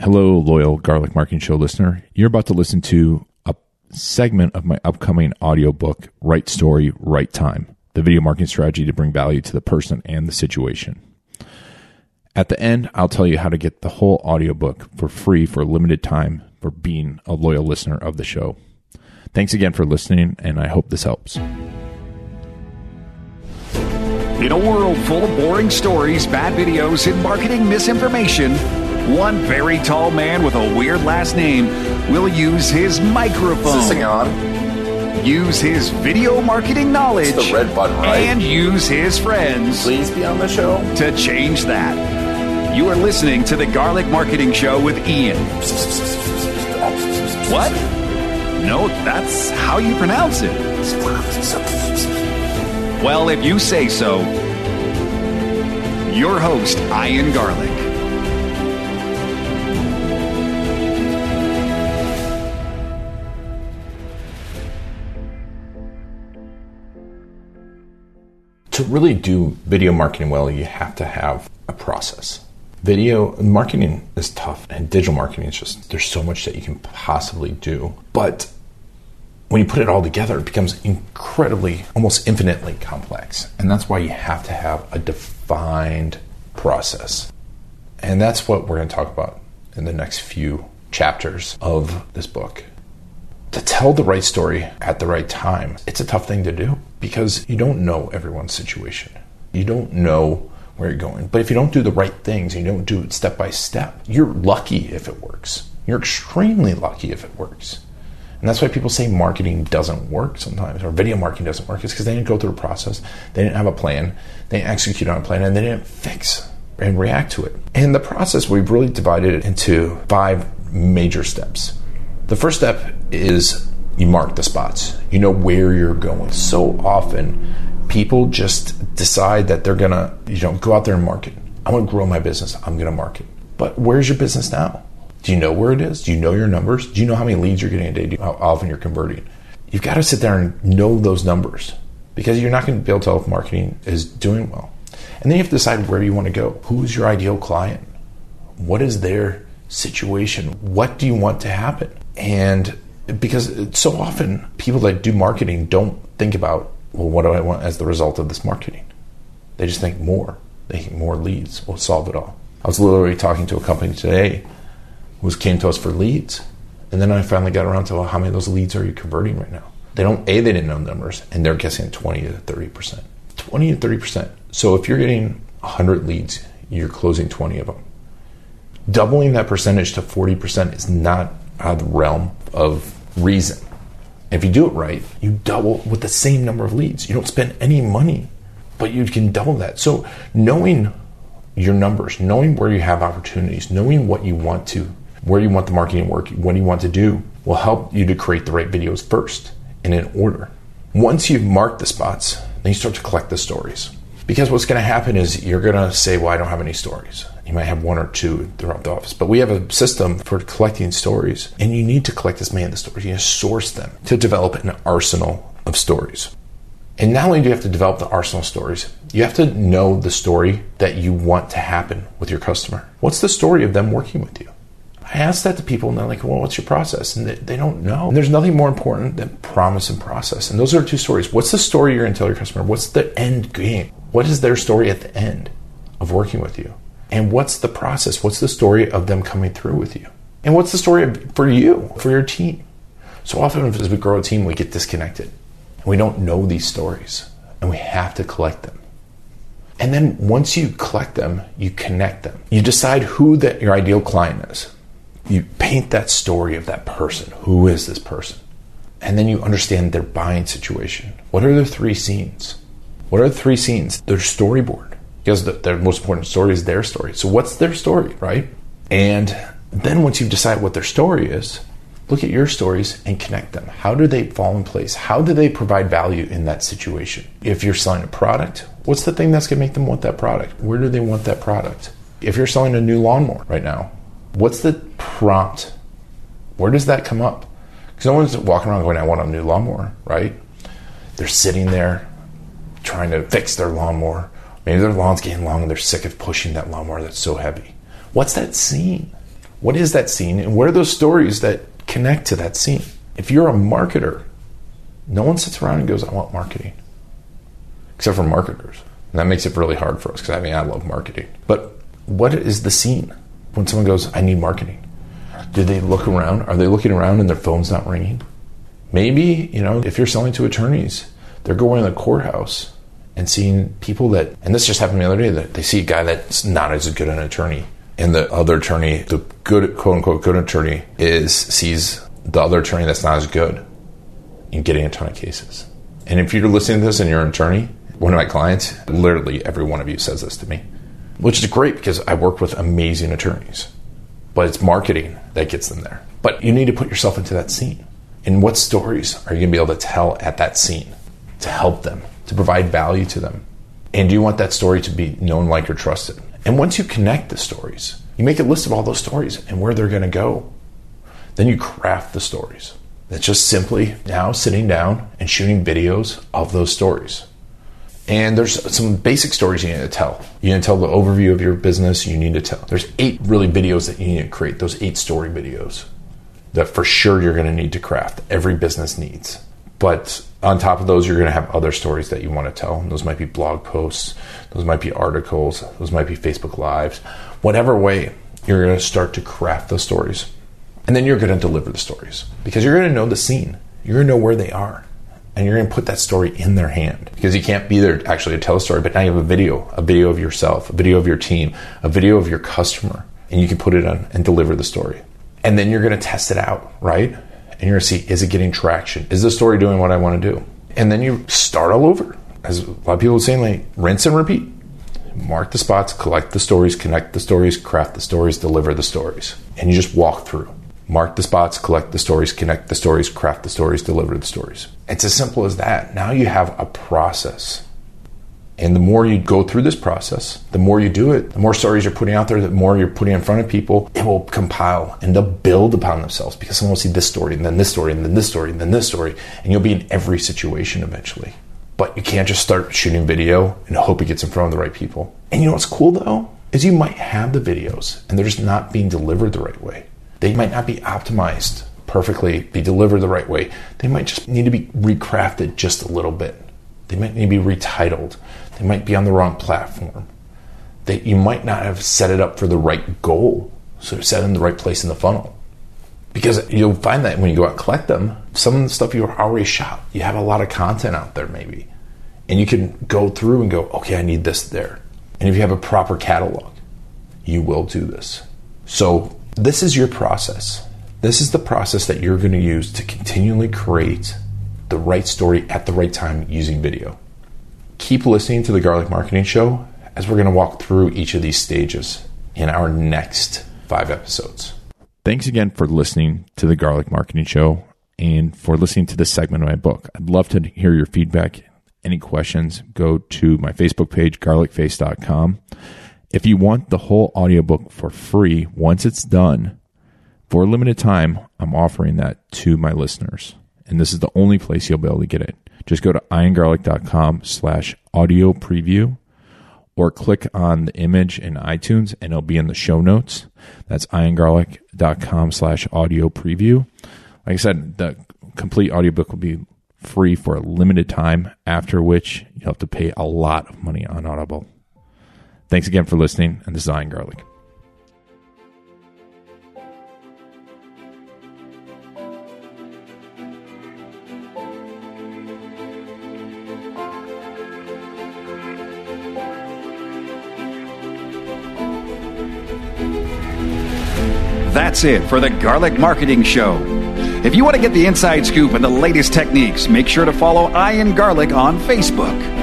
Hello, loyal Garlic Marketing Show listener. You're about to listen to a segment of my upcoming audiobook, Right Story, Right Time the video marketing strategy to bring value to the person and the situation. At the end, I'll tell you how to get the whole audiobook for free for a limited time for being a loyal listener of the show. Thanks again for listening, and I hope this helps. In a world full of boring stories, bad videos, and marketing misinformation, one very tall man with a weird last name will use his microphone. Is this thing on? Use his video marketing knowledge. It's the red button, right? And use his friends Please be on the show. to change that. You are listening to the Garlic Marketing Show with Ian. What? No, that's how you pronounce it. Well, if you say so, your host, Ian Garlic. To really do video marketing well, you have to have a process. Video marketing is tough, and digital marketing is just, there's so much that you can possibly do. But when you put it all together, it becomes incredibly, almost infinitely complex. And that's why you have to have a defined process. And that's what we're going to talk about in the next few chapters of this book. To tell the right story at the right time, it's a tough thing to do because you don't know everyone's situation. You don't know where you're going. But if you don't do the right things and you don't do it step by step, you're lucky if it works. You're extremely lucky if it works. And that's why people say marketing doesn't work sometimes, or video marketing doesn't work, is because they didn't go through a process, they didn't have a plan, they didn't execute on a plan, and they didn't fix and react to it. And the process, we've really divided it into five major steps. The first step is you mark the spots, you know where you're going. So often, people just decide that they're gonna, you know, go out there and market. I want to grow my business, I'm gonna market. But where's your business now? Do you know where it is? Do you know your numbers? Do you know how many leads you're getting a day? Do you, how often you're converting? You've got to sit there and know those numbers because you're not going to be able to tell if marketing is doing well. And then you have to decide where you want to go. Who's your ideal client? What is their situation? What do you want to happen? And because so often people that do marketing don't think about, well, what do I want as the result of this marketing? They just think more. They think more leads will solve it all. I was literally talking to a company today who came to us for leads. And then I finally got around to well, how many of those leads are you converting right now? They don't, A, they didn't know numbers, and they're guessing 20 to 30%. 20 to 30%. So if you're getting 100 leads, you're closing 20 of them. Doubling that percentage to 40% is not out of the realm of reason. If you do it right, you double with the same number of leads. You don't spend any money, but you can double that. So knowing your numbers, knowing where you have opportunities, knowing what you want to, where you want the marketing work, what you want to do, will help you to create the right videos first and in order. Once you've marked the spots, then you start to collect the stories. Because what's going to happen is you're going to say, Well, I don't have any stories. You might have one or two throughout the office, but we have a system for collecting stories, and you need to collect as many of the stories. You need to source them to develop an arsenal of stories. And not only do you have to develop the arsenal stories, you have to know the story that you want to happen with your customer. What's the story of them working with you? I ask that to people and they're like, well, what's your process? And they, they don't know. And there's nothing more important than promise and process. And those are two stories. What's the story you're going to tell your customer? What's the end game? What is their story at the end of working with you? And what's the process? What's the story of them coming through with you? And what's the story for you, for your team? So often as we grow a team, we get disconnected. We don't know these stories and we have to collect them. And then once you collect them, you connect them. You decide who that your ideal client is. You paint that story of that person. Who is this person? And then you understand their buying situation. What are the three scenes? What are the three scenes? Their storyboard. Because the, their most important story is their story. So what's their story, right? And then once you decide what their story is, look at your stories and connect them. How do they fall in place? How do they provide value in that situation? If you're selling a product, what's the thing that's going to make them want that product? Where do they want that product? If you're selling a new lawnmower right now, what's the prompt? Where does that come up? Because no one's walking around going, I want a new lawnmower, right? They're sitting there trying to fix their lawnmower. Maybe their lawn's getting long and they're sick of pushing that lawnmower that's so heavy. What's that scene? What is that scene? And what are those stories that connect to that scene? If you're a marketer, no one sits around and goes, I want marketing, except for marketers. And that makes it really hard for us because I mean, I love marketing. But what is the scene when someone goes, I need marketing? Do they look around? Are they looking around and their phone's not ringing? Maybe, you know, if you're selling to attorneys, they're going to the courthouse and seeing people that, and this just happened the other day, that they see a guy that's not as good an attorney. And the other attorney, the good, quote unquote, good attorney, is sees the other attorney that's not as good in getting a ton of cases. And if you're listening to this and you're an attorney, one of my clients, literally every one of you says this to me, which is great because I work with amazing attorneys. But it's marketing that gets them there. But you need to put yourself into that scene. And what stories are you going to be able to tell at that scene to help them, to provide value to them? And do you want that story to be known, like, or trusted? And once you connect the stories, you make a list of all those stories and where they're going to go. Then you craft the stories. It's just simply now sitting down and shooting videos of those stories. And there's some basic stories you need to tell. You need to tell the overview of your business. You need to tell. There's eight really videos that you need to create, those eight story videos that for sure you're going to need to craft. Every business needs. But on top of those, you're going to have other stories that you want to tell. Those might be blog posts, those might be articles, those might be Facebook Lives. Whatever way, you're going to start to craft those stories. And then you're going to deliver the stories because you're going to know the scene. You're going to know where they are. And you're going to put that story in their hand because you can't be there actually to tell a story, but now you have a video, a video of yourself, a video of your team, a video of your customer, and you can put it on and deliver the story. And then you're going to test it out, right? And you're going to see is it getting traction? Is the story doing what I want to do? And then you start all over. As a lot of people are saying, like rinse and repeat. Mark the spots, collect the stories, connect the stories, craft the stories, deliver the stories. And you just walk through. Mark the spots, collect the stories, connect the stories, craft the stories, deliver the stories. It's as simple as that. Now you have a process. And the more you go through this process, the more you do it, the more stories you're putting out there, the more you're putting in front of people, it will compile and they'll build upon themselves because someone will see this story and then this story and then this story and then this story. And you'll be in every situation eventually. But you can't just start shooting video and hope it gets in front of the right people. And you know what's cool though? Is you might have the videos and they're just not being delivered the right way. They might not be optimized perfectly, be delivered the right way. They might just need to be recrafted just a little bit. They might need to be retitled. They might be on the wrong platform. They, you might not have set it up for the right goal, so set in the right place in the funnel. Because you'll find that when you go out and collect them, some of the stuff you already shot, you have a lot of content out there maybe. And you can go through and go, okay, I need this there. And if you have a proper catalog, you will do this. So this is your process. This is the process that you're going to use to continually create the right story at the right time using video. Keep listening to the Garlic Marketing Show as we're going to walk through each of these stages in our next five episodes. Thanks again for listening to the Garlic Marketing Show and for listening to this segment of my book. I'd love to hear your feedback. Any questions, go to my Facebook page, garlicface.com. If you want the whole audiobook for free, once it's done, for a limited time, I'm offering that to my listeners. And this is the only place you'll be able to get it. Just go to iangarlic.com slash audio preview or click on the image in iTunes and it'll be in the show notes. That's iangarlic.com slash audio preview. Like I said, the complete audiobook will be free for a limited time, after which you'll have to pay a lot of money on Audible. Thanks again for listening, and this is Ian Garlic. That's it for the Garlic Marketing Show. If you want to get the inside scoop and the latest techniques, make sure to follow Ian Garlic on Facebook.